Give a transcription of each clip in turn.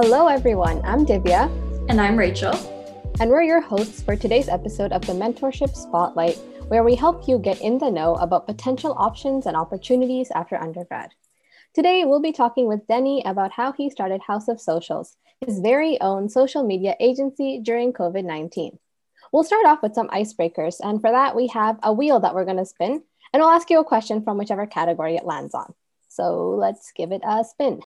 Hello, everyone. I'm Divya. And I'm Rachel. And we're your hosts for today's episode of the Mentorship Spotlight, where we help you get in the know about potential options and opportunities after undergrad. Today, we'll be talking with Danee about how he started House of Socials, his very own social media agency during COVID 19. We'll start off with some icebreakers, and for that, we have a wheel that we're going to spin, and we'll ask you a question from whichever category it lands on. So let's give it a spin.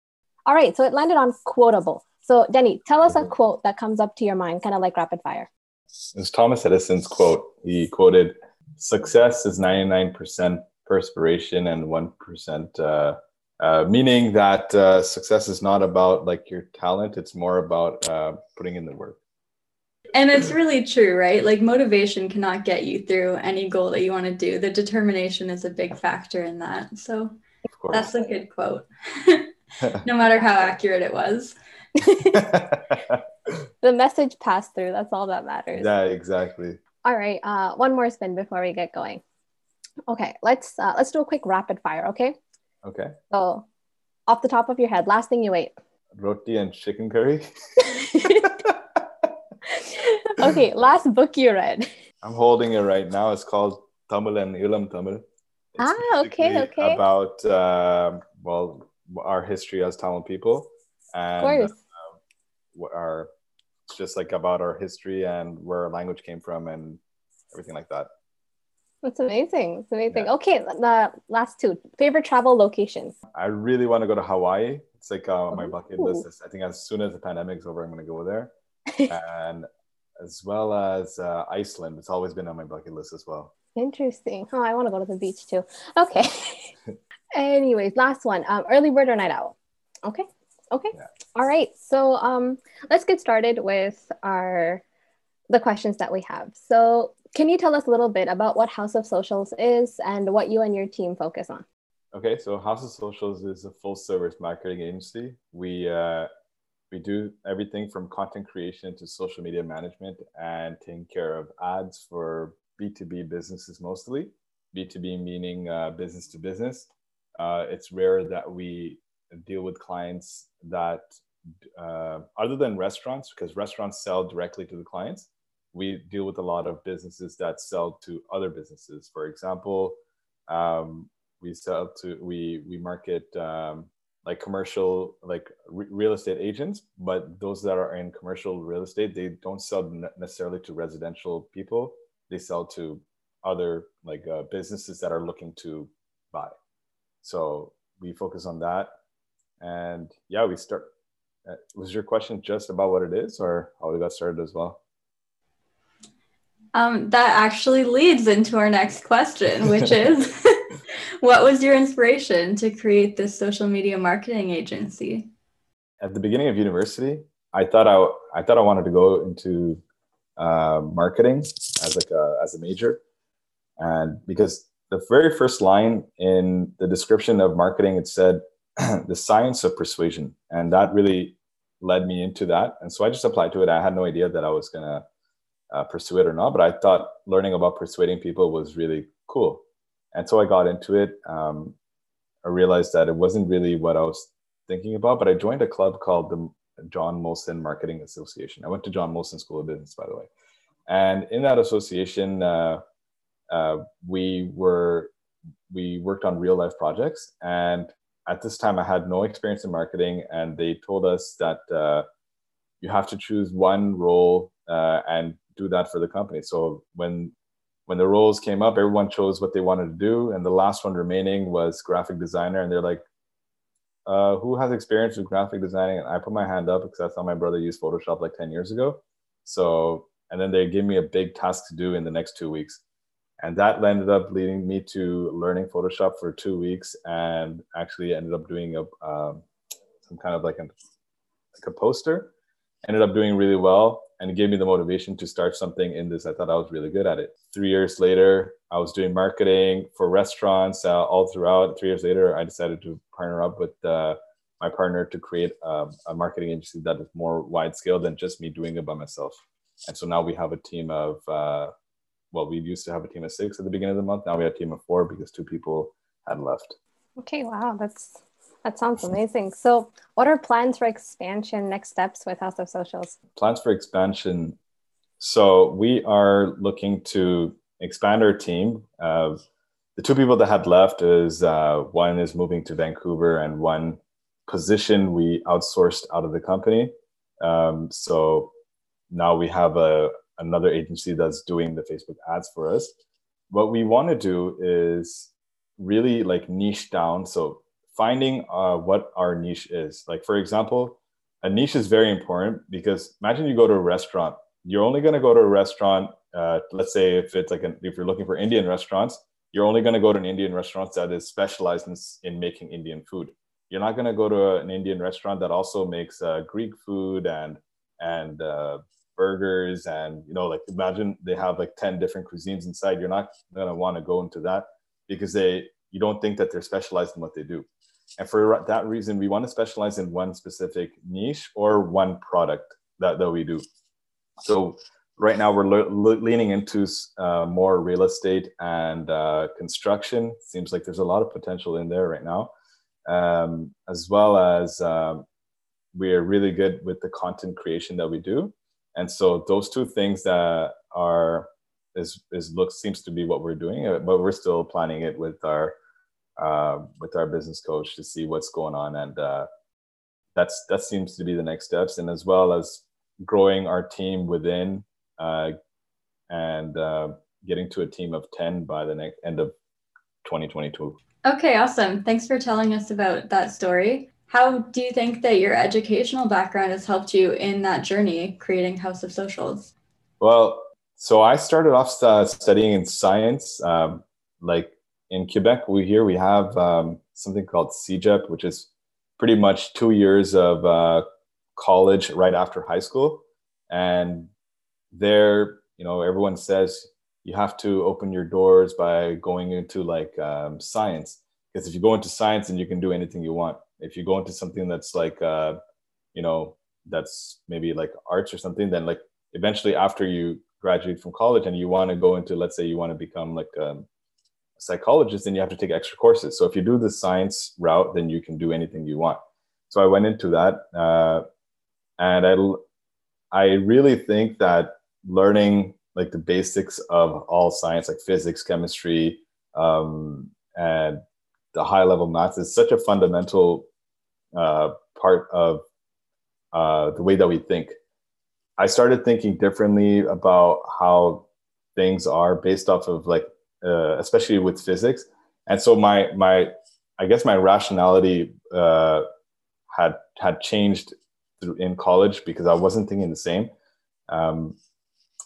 All right, so it landed on quotable. So, Danee, tell us a quote that comes up to your mind, kind of like rapid fire. It's Thomas Edison's quote. He quoted, Success is 99% perspiration and 1%, uh, uh, meaning that uh, success is not about like your talent, it's more about uh, putting in the work. And it's really true, right? Like motivation cannot get you through any goal that you want to do. The determination is a big factor in that. So that's a good quote, no matter how accurate it was. the message passed through. That's all that matters. Yeah, exactly. All right. Uh, one more spin before we get going. Okay, let's uh, let's do a quick rapid fire. Okay. Okay. So, off the top of your head, last thing you ate. Roti and chicken curry. okay, last book you read. I'm holding it right now. It's called Tamil and Ilam Tamil. It's ah, okay, okay. About uh, well, our history as Tamil people, and uh, our it's just like about our history and where our language came from and everything like that. That's amazing. It's amazing. Yeah. Okay, the last two favorite travel locations. I really want to go to Hawaii. It's like uh, my bucket list. I think as soon as the pandemic's over, I'm going to go there. and as well as uh, Iceland. It's always been on my bucket list as well. Interesting. Oh, I want to go to the beach too. Okay. Anyways, last one. Um, early bird or night owl? Okay. Okay. Yeah. All right. So um, let's get started with our the questions that we have. So can you tell us a little bit about what House of Socials is and what you and your team focus on? Okay, so House of Socials is a full service marketing agency. We uh, we do everything from content creation to social media management and taking care of ads for B2B businesses mostly. B2B meaning uh, business to business. Uh, it's rare that we deal with clients that, uh, other than restaurants, because restaurants sell directly to the clients, we deal with a lot of businesses that sell to other businesses. For example, um, we sell to we we market um, like commercial like re- real estate agents but those that are in commercial real estate they don't sell necessarily to residential people they sell to other like uh, businesses that are looking to buy so we focus on that. And yeah we start uh, was your question just about what it is or how we got started as well? Um, that actually leads into our next question which is what was your inspiration to create this social media marketing agency? At the beginning of university, I thought I, I thought I wanted to go into uh, marketing as like a, as a major, and because the very first line in the description of marketing it said the science of persuasion, and that really led me into that. And so I just applied to it. I had no idea that I was gonna uh, pursue it or not, but I thought learning about persuading people was really cool and so I got into it. Um, I realized that it wasn't really what I was thinking about, but I joined a club called the John Molson Marketing Association. I went to John Molson School of Business, by the way, and in that association, uh, uh, we were we worked on real life projects. And at this time, I had no experience in marketing, and they told us that uh, you have to choose one role uh, and do that for the company. So when when the roles came up, everyone chose what they wanted to do, and the last one remaining was graphic designer. And they're like, uh, "Who has experience with graphic designing?" And I put my hand up because that's how my brother used Photoshop like ten years ago. So, and then they gave me a big task to do in the next two weeks, and that ended up leading me to learning Photoshop for two weeks, and actually ended up doing a um, some kind of like a like a poster. Ended up doing really well and it gave me the motivation to start something in this. I thought I was really good at it. Three years later, I was doing marketing for restaurants uh, all throughout. Three years later, I decided to partner up with uh, my partner to create um, a marketing agency that is more wide scale than just me doing it by myself. And so now we have a team of, uh, well, we used to have a team of six at the beginning of the month. Now we have a team of four because two people had left. Okay, wow, that's That sounds amazing. So, what are plans for expansion, next steps with House of Socials? Plans for expansion. So, we are looking to expand our team. Uh, the two people that had left is uh, one is moving to Vancouver, and one position we outsourced out of the company. Um, so now we have a another agency that's doing the Facebook ads for us. What we want to do is really like niche down. So finding uh, what our niche is. Like for example, a niche is very important because imagine you go to a restaurant. You're only going to go to a restaurant. Uh, let's say if it's like an, if you're looking for Indian restaurants, you're only going to go to an Indian restaurant that is specialized in, in making Indian food. You're not going to go to an Indian restaurant that also makes uh, Greek food and and uh, burgers and you know like imagine they have like 10 different cuisines inside. You're not going to want to go into that because they you don't think that they're specialized in what they do. And for that reason, we want to specialize in one specific niche or one product that, that we do. So right now we're le- le- leaning into uh, more real estate and uh, construction. Seems like there's a lot of potential in there right now, um, as well as um, we are really good with the content creation that we do. And so those two things that are is is looks seems to be what we're doing, uh, but we're still planning it with our uh, with our business coach to see what's going on, and uh, that's that seems to be the next steps, and as well as growing our team within uh, and uh, getting to a team of 10 by the next end of 2022. Okay, awesome. Thanks for telling us about that story. How do you think that your educational background has helped you in that journey creating House of Socials? Well, so I started off studying in science. Um, like in Quebec, we here we have um, something called CEGEP, which is pretty much two years of uh, college right after high school, and there, you know, everyone says you have to open your doors by going into like um, science. Because if you go into science, then you can do anything you want. If you go into something that's like, uh, you know, that's maybe like arts or something, then like eventually after you graduate from college and you want to go into, let's say you want to become like um, a psychologist, then you have to take extra courses. So if you do the science route, then you can do anything you want. So I went into that, uh, and I, I really think that learning like the basics of all science, like physics, chemistry, um, and the high level maths is such a fundamental uh, part of uh, the way that we think. I started thinking differently about how things are based off of like, uh, especially with physics. And so my my, I guess my rationality uh, had had changed through, in college because I wasn't thinking the same. Um,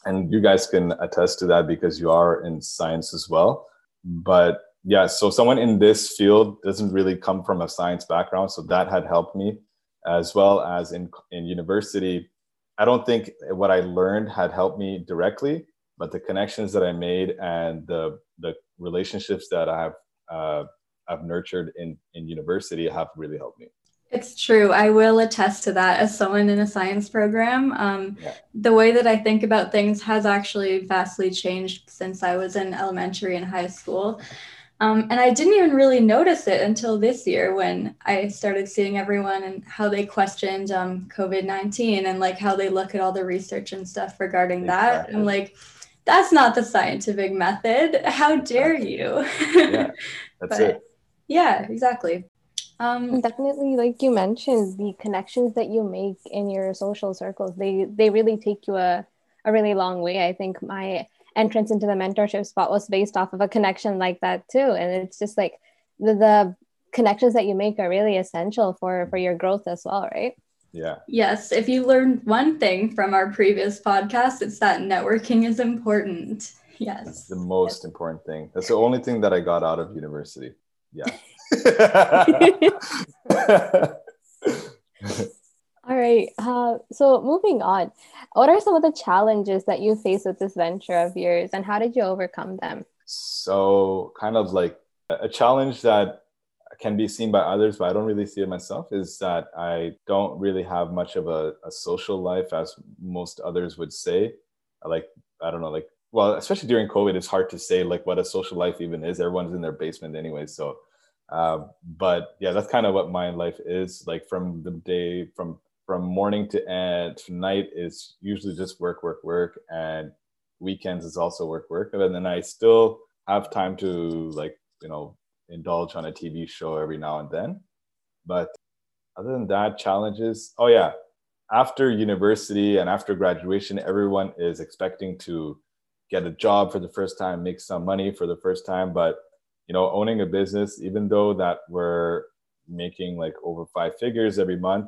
and you guys can attest to that because you are in science as well. But yeah, so someone in this field doesn't really come from a science background, so that had helped me, as well as in in university. I don't think what I learned had helped me directly, but the connections that I made and the the relationships that I have uh, I've nurtured in in university have really helped me. It's true. I will attest to that as someone in a science program. Um, yeah. The way that I think about things has actually vastly changed since I was in elementary and high school. Um, and I didn't even really notice it until this year when I started seeing everyone and how they questioned um, COVID 19 and like how they look at all the research and stuff regarding exactly. that. I'm like, that's not the scientific method. How dare you? yeah, that's but, it. Yeah, exactly. Um, Definitely, like you mentioned, the connections that you make in your social circles, they they really take you a, a really long way. I think my entrance into the mentorship spot was based off of a connection like that too. And it's just like the, the connections that you make are really essential for for your growth as well, right? Yeah. Yes. If you learned one thing from our previous podcast, it's that networking is important. Yes. That's the most yes. important thing. That's the only thing that I got out of university. Yeah. All right. Uh, so moving on, what are some of the challenges that you face with this venture of yours, and how did you overcome them? So, kind of like a challenge that can be seen by others, but I don't really see it myself, is that I don't really have much of a, a social life as most others would say. Like, I don't know, like, well, especially during COVID, it's hard to say like what a social life even is. Everyone's in their basement anyway. So Uh, but yeah, that's kind of what my life is like from the day from from morning to end to night is usually just work, work, work, and weekends is also work, work. And then I still have time to like you know indulge on a TV show every now and then. But other than that, challenges. Oh yeah, after university and after graduation, everyone is expecting to get a job for the first time, make some money for the first time. But you know, owning a business, even though that we're making like over five figures every month,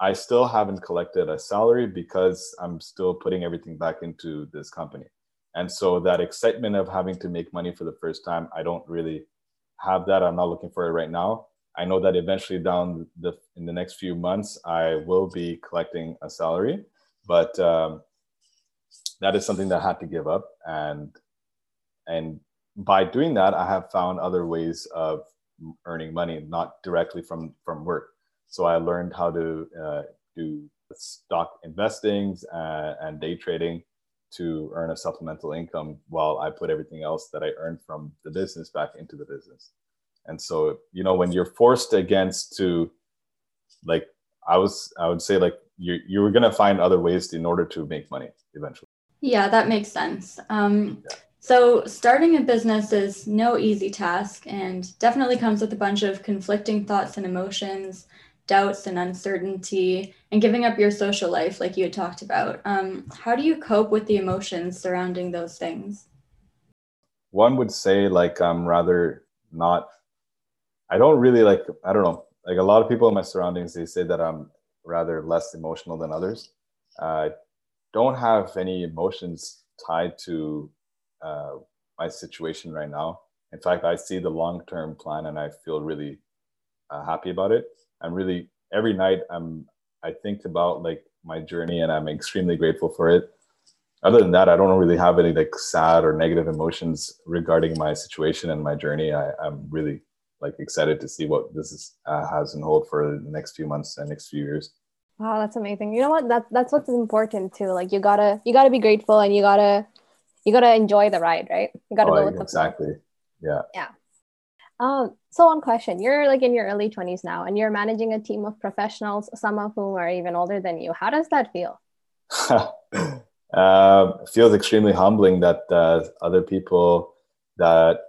I still haven't collected a salary because I'm still putting everything back into this company. And so that excitement of having to make money for the first time, I don't really have that. I'm not looking for it right now. I know that eventually down the in the next few months, I will be collecting a salary, but um, that is something that I had to give up. And and by doing that, I have found other ways of earning money, not directly from from work. So I learned how to uh, do stock investings uh, and day trading to earn a supplemental income while I put everything else that I earned from the business back into the business. And so, you know, when you're forced against to like I was I would say like you you were gonna find other ways in order to make money eventually. Yeah, that makes sense. Um, yeah. So, starting a business is no easy task and definitely comes with a bunch of conflicting thoughts and emotions, doubts and uncertainty, and giving up your social life, like you had talked about. Um, how do you cope with the emotions surrounding those things? One would say, like, I'm rather not, I don't really like, I don't know, like a lot of people in my surroundings, they say that I'm rather less emotional than others. I don't have any emotions tied to uh, my situation right now. In fact, I see the long term plan and I feel really uh, happy about it. I'm really every night I'm I think about like my journey and I'm extremely grateful for it. Other than that, I don't really have any like sad or negative emotions regarding my situation and my journey. I, I'm really like excited to see what this is, uh, has in hold for the next few months and next few years. Wow, that's amazing. You know what? That that's what's important too. Like you gotta you gotta be grateful and you gotta you gotta enjoy the ride, right? You gotta oh, go with exactly. the. Yeah. Yeah. Um, so one question, you're like in your early 20s now and you're managing a team of professionals, some of whom are even older than you. How does that feel? uh, feels extremely humbling that uh, other people that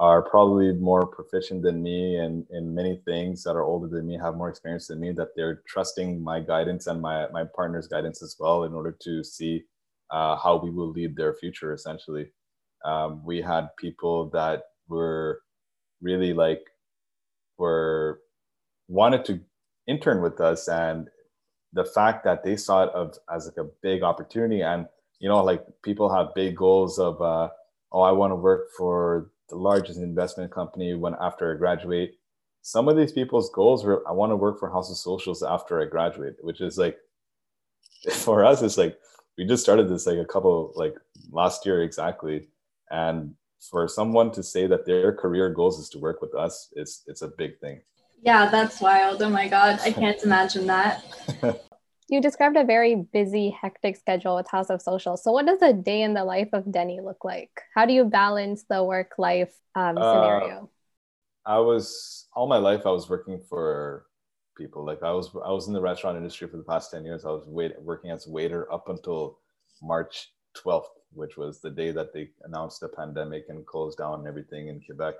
are probably more proficient than me and in many things that are older than me have more experience than me that they're trusting my guidance and my, my partner's guidance as well in order to see uh, how we will lead their future essentially um, we had people that were really like were wanted to intern with us and the fact that they saw it of, as like a big opportunity and you know like people have big goals of uh, oh i want to work for the largest investment company when after i graduate. Some of these people's goals were i want to work for house of socials after i graduate which is like for us it's like we just started this like a couple like last year exactly and for someone to say that their career goals is to work with us it's it's a big thing. Yeah that's wild. Oh my god i can't imagine that. You described a very busy hectic schedule with house of social. So what does a day in the life of Danee look like? How do you balance the work life um, uh, scenario? Uh, i was all my life i was working for people. Like i was i was in the restaurant industry for the past 10 years. I was wait, working as a waiter up until march 12th which was the day that they announced the pandemic and closed down everything in Quebec.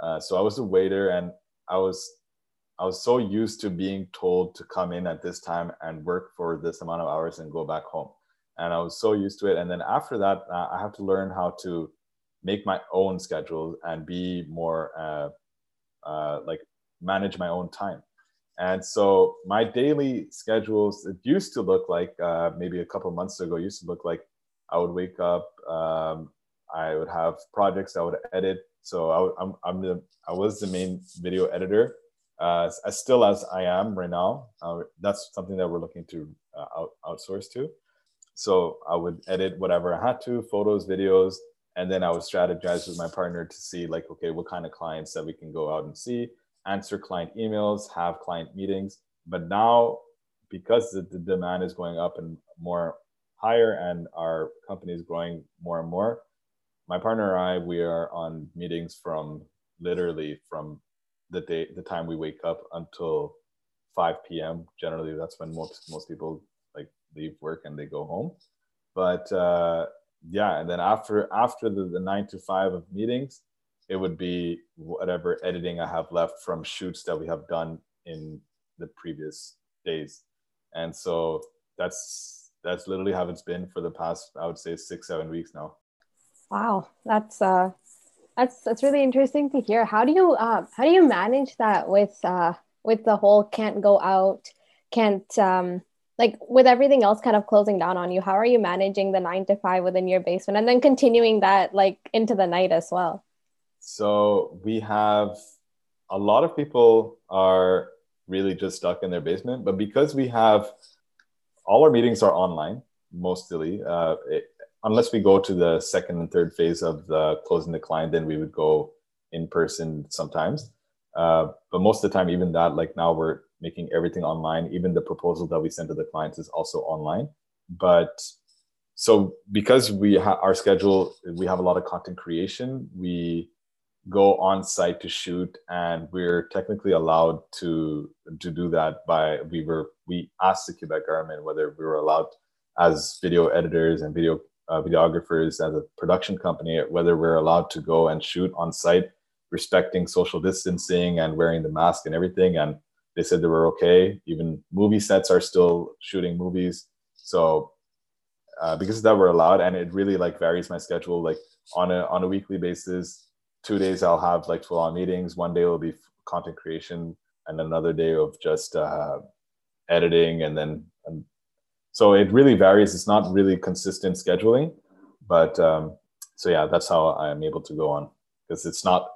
Uh, so I was a waiter, and I was I was so used to being told to come in at this time and work for this amount of hours and go back home, and I was so used to it. And then after that, uh, I have to learn how to make my own schedule and be more uh, uh like manage my own time. And so my daily schedules, it used to look like uh, maybe a couple months ago, used to look like I would wake up. Um, I would have projects I would edit. So I, am I'm the I was the main video editor, uh, as still as I am right now. Uh, that's something that we're looking to uh, out, outsource to. So I would edit whatever I had to, photos, videos, and then I would strategize with my partner to see like, okay, what kind of clients that we can go out and see, answer client emails, have client meetings. But now, because the, the demand is going up and more higher and our company is growing more and more my partner and i we are on meetings from literally from the day the time we wake up until 5 p.m. Generally, that's when most most people like leave work and they go home. But uh, yeah, and then after after the, the nine to five of meetings, it would be whatever editing I have left from shoots that we have done in the previous days. And so that's that's literally how it's been for the past, I would say, six, seven weeks now. Wow, that's uh that's that's really interesting to hear. How do you uh how do you manage that with uh with the whole can't go out, can't um like with everything else kind of closing down on you, how are you managing the nine to five within your basement and then continuing that like into the night as well? So we have a lot of people are really just stuck in their basement, but because we have all our meetings are online mostly, uh, it, unless we go to the second and third phase of the closing the client, then we would go in person sometimes. Uh, but most of the time, even that, like now we're making everything online. Even the proposal that we send to the clients is also online. But so because we have our schedule, we have a lot of content creation. We go on site to shoot, and we're technically allowed to to do that by we were we asked the Quebec government whether we were allowed as video editors and video uh, videographers as a production company whether we're allowed to go and shoot on site respecting social distancing and wearing the mask and everything and they said they were okay. Even movie sets are still shooting movies. So uh, because that we're allowed, and it really like varies my schedule. Like on a on a weekly basis, two days I'll have like full on meetings. One day will be content creation, and another day of just uh, editing, and then and so it really varies. It's not really consistent scheduling, but um, so yeah, that's how I'm able to go on because it's not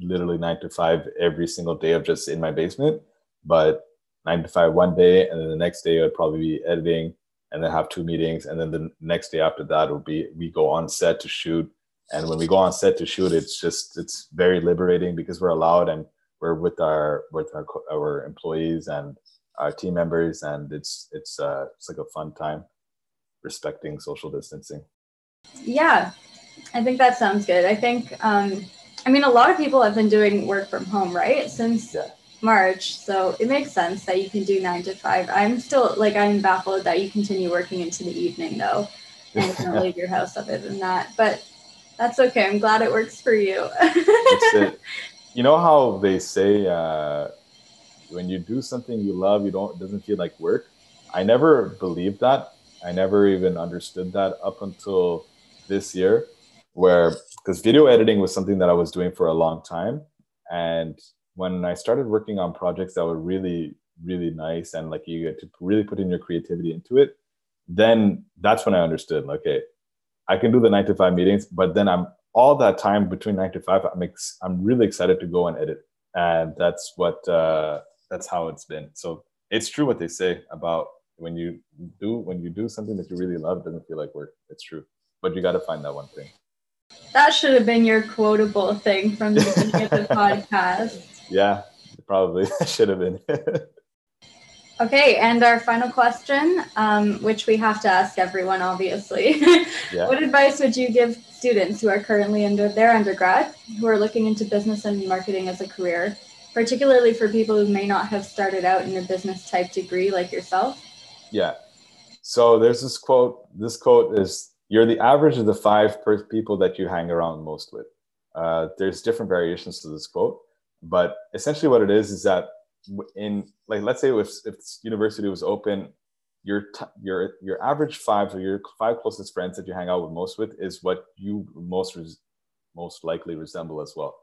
literally nine to five every single day of just in my basement but nine to five one day, and then the next day I'd probably be editing, and then have two meetings, and then the next day after that would be we go on set to shoot. And when we go on set to shoot, it's just it's very liberating because we're allowed and we're with our with our our employees and our team members, and it's it's uh, it's like a fun time, respecting social distancing. Yeah, I think that sounds good. I think, um, I mean, a lot of people have been doing work from home, right? Since yeah. March. So it makes sense that you can do nine to five. I'm still like I'm baffled that you continue working into the evening though. And don't leave your house other than that. But that's okay. I'm glad it works for you. you know how they say uh, when you do something you love, you don't it doesn't feel like work. I never believed that. I never even understood that up until this year, where because video editing was something that I was doing for a long time, and when I started working on projects that were really, really nice and like you get to really put in your creativity into it, then that's when I understood, okay, I can do the nine to five meetings, but then I'm all that time between nine to five, I'm, ex- I'm really excited to go and edit. And that's what, uh, that's how it's been. So it's true what they say about when you do, when you do something that you really love, it doesn't feel like work. It's true, but you got to find that one thing. That should have been your quotable thing from the beginning of the podcast. Yeah, probably should have been. okay, and our final question, um, which we have to ask everyone, obviously. yeah. What advice would you give students who are currently under their undergrad who are looking into business and marketing as a career, particularly for people who may not have started out in a business type degree like yourself? Yeah. So there's this quote. This quote is You're the average of the five people that you hang around most with. Uh, there's different variations to this quote. But essentially, what it is is that in like let's say if if university was open, your t- your your average five or your five closest friends that you hang out with most with is what you most res- most likely resemble as well.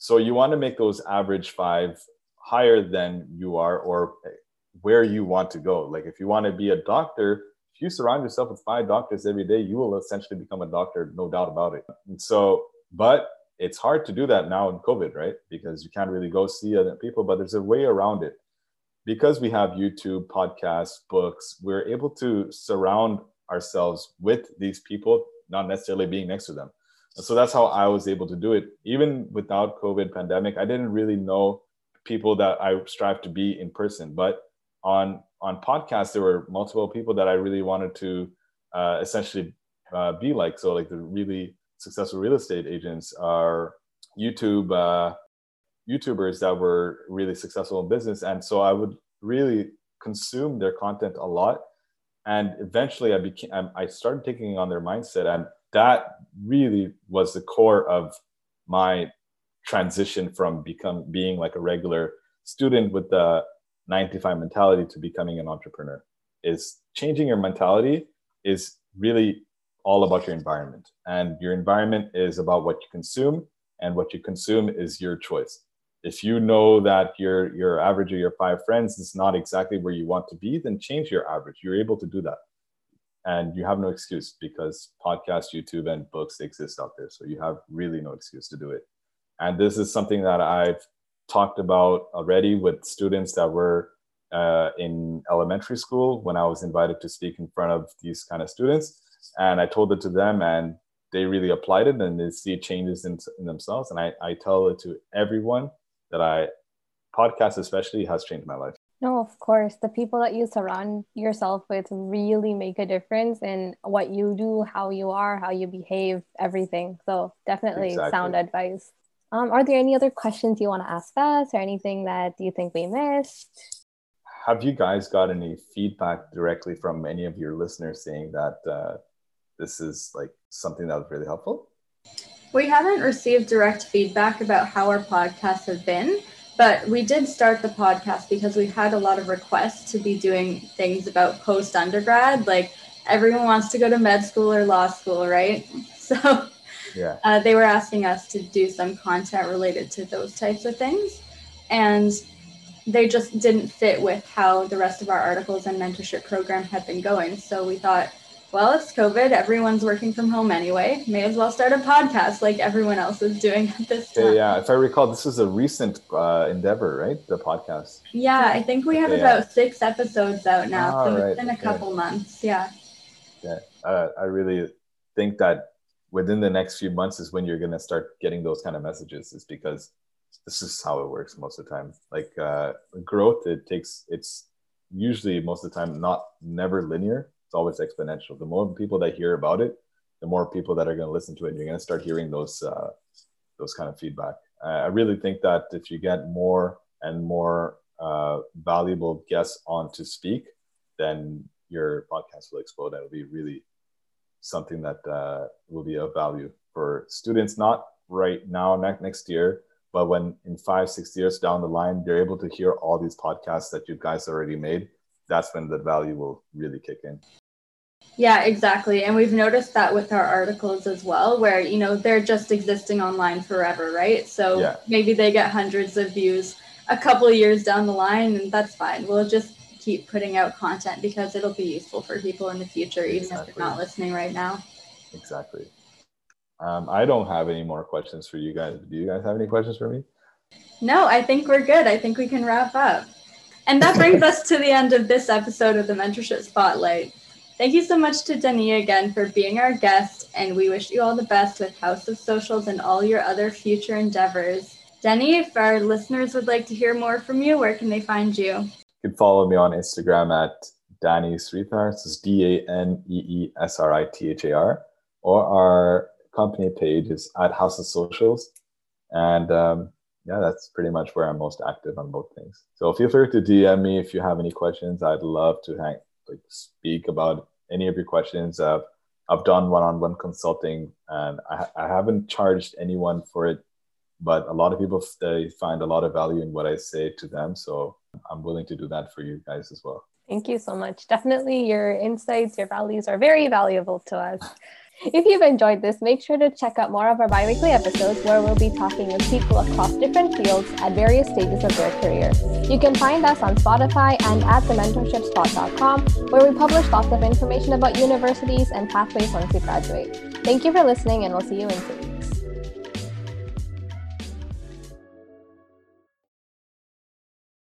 So you want to make those average five higher than you are or where you want to go. Like if you want to be a doctor, if you surround yourself with five doctors every day, you will essentially become a doctor, no doubt about it. And so, but it's hard to do that now in COVID, right? Because you can't really go see other people, but there's a way around it. Because we have YouTube, podcasts, books, we're able to surround ourselves with these people, not necessarily being next to them. So that's how I was able to do it. Even without COVID pandemic, I didn't really know people that I strive to be in person. But on on podcasts, there were multiple people that I really wanted to uh, essentially uh, be like. So like the really successful real estate agents are YouTube uh, YouTubers that were really successful in business. And so I would really consume their content a lot. And eventually I became, I started taking on their mindset. And that really was the core of my transition from become being like a regular student with the 95 mentality to becoming an entrepreneur is changing your mentality is really all about your environment. And your environment is about what you consume and what you consume is your choice. If you know that your your average or your five friends is not exactly where you want to be then change your average. You're able to do that and you have no excuse because podcast youtube and books exist out there. So you have really no excuse to do it. And this is something that i've talked about already with students that were uh, in elementary school when i was invited to speak in front of these kind of students. And i told it to them and they really applied it and they see changes in, in themselves. And I, I tell it to everyone that I podcast especially has changed my life. No, of course. The people that you surround yourself with really make a difference in what you do, how you are, how you behave, everything. So definitely exactly. sound advice. Um, are there any other questions you want to ask us or anything that you think we missed? Have you guys got any feedback directly from any of your listeners saying that uh, this is like something that was really helpful? We haven't received direct feedback about how our podcasts have been, but we did start the podcast because we had a lot of requests to be doing things about post undergrad. Like everyone wants to go to med school or law school, right? So yeah. Uh, they were asking us to do some content related to those types of things. And they just didn't fit with how the rest of our articles and mentorship program had been going. So we thought, well, it's COVID. Everyone's working from home anyway. May as well start a podcast like everyone else is doing at this time. Yeah, if I recall, this is a recent uh, endeavor, right? The podcast. Yeah, I think we have okay, about yeah. six episodes out now. Oh, so right, been a couple months. Yeah. Yeah, uh, I really think that within the next few months is when you're going to start getting those kind of messages, is because this is how it works most of the time. Like uh, growth, it takes, it's usually most of the time not never linear it's always exponential. The more people that hear about it, the more people that are going to listen to it. You're going to start hearing those uh, those kind of feedback. I really think that if you get more and more uh, valuable guests on to speak, then your podcast will explode. It'll be really something that uh, will be of value for students, not right now, next year, but when in five, six years down the line, you're able to hear all these podcasts that you guys already made. That's when the value will really kick in. Yeah, exactly. And we've noticed that with our articles as well, where, you know, they're just existing online forever, right? So yeah. maybe they get hundreds of views a couple of years down the line, and that's fine. We'll just keep putting out content because it'll be useful for people in the future, even exactly. if they're not listening right now. Exactly. Um, I don't have any more questions for you guys. Do you guys have any questions for me? No, I think we're good. I think we can wrap up. And that brings us to the end of this episode of the Mentorship Spotlight. Thank you so much to Denis again for being our guest, and we wish you all the best with House of Socials and all your other future endeavors. Denis, if our listeners would like to hear more from you, where can they find you? You can follow me on Instagram at Danee Srithar. This is D A N E E S R I T H A R. Or our company page is at House of Socials. And um, yeah, that's pretty much where I'm most active on both things. So feel free to DM me if you have any questions. I'd love to hang, like speak about any of your questions. Uh, I've done one-on-one consulting, and I, I haven't charged anyone for it, but a lot of people they find a lot of value in what I say to them. So I'm willing to do that for you guys as well. Thank you so much. Definitely, your insights, your values are very valuable to us. If you've enjoyed this, make sure to check out more of our biweekly episodes where we'll be talking with people across different fields at various stages of their career. You can find us on Spotify and at thementorshipspot.com, where we publish lots of information about universities and pathways once you graduate. Thank you for listening, and we'll see you in soon.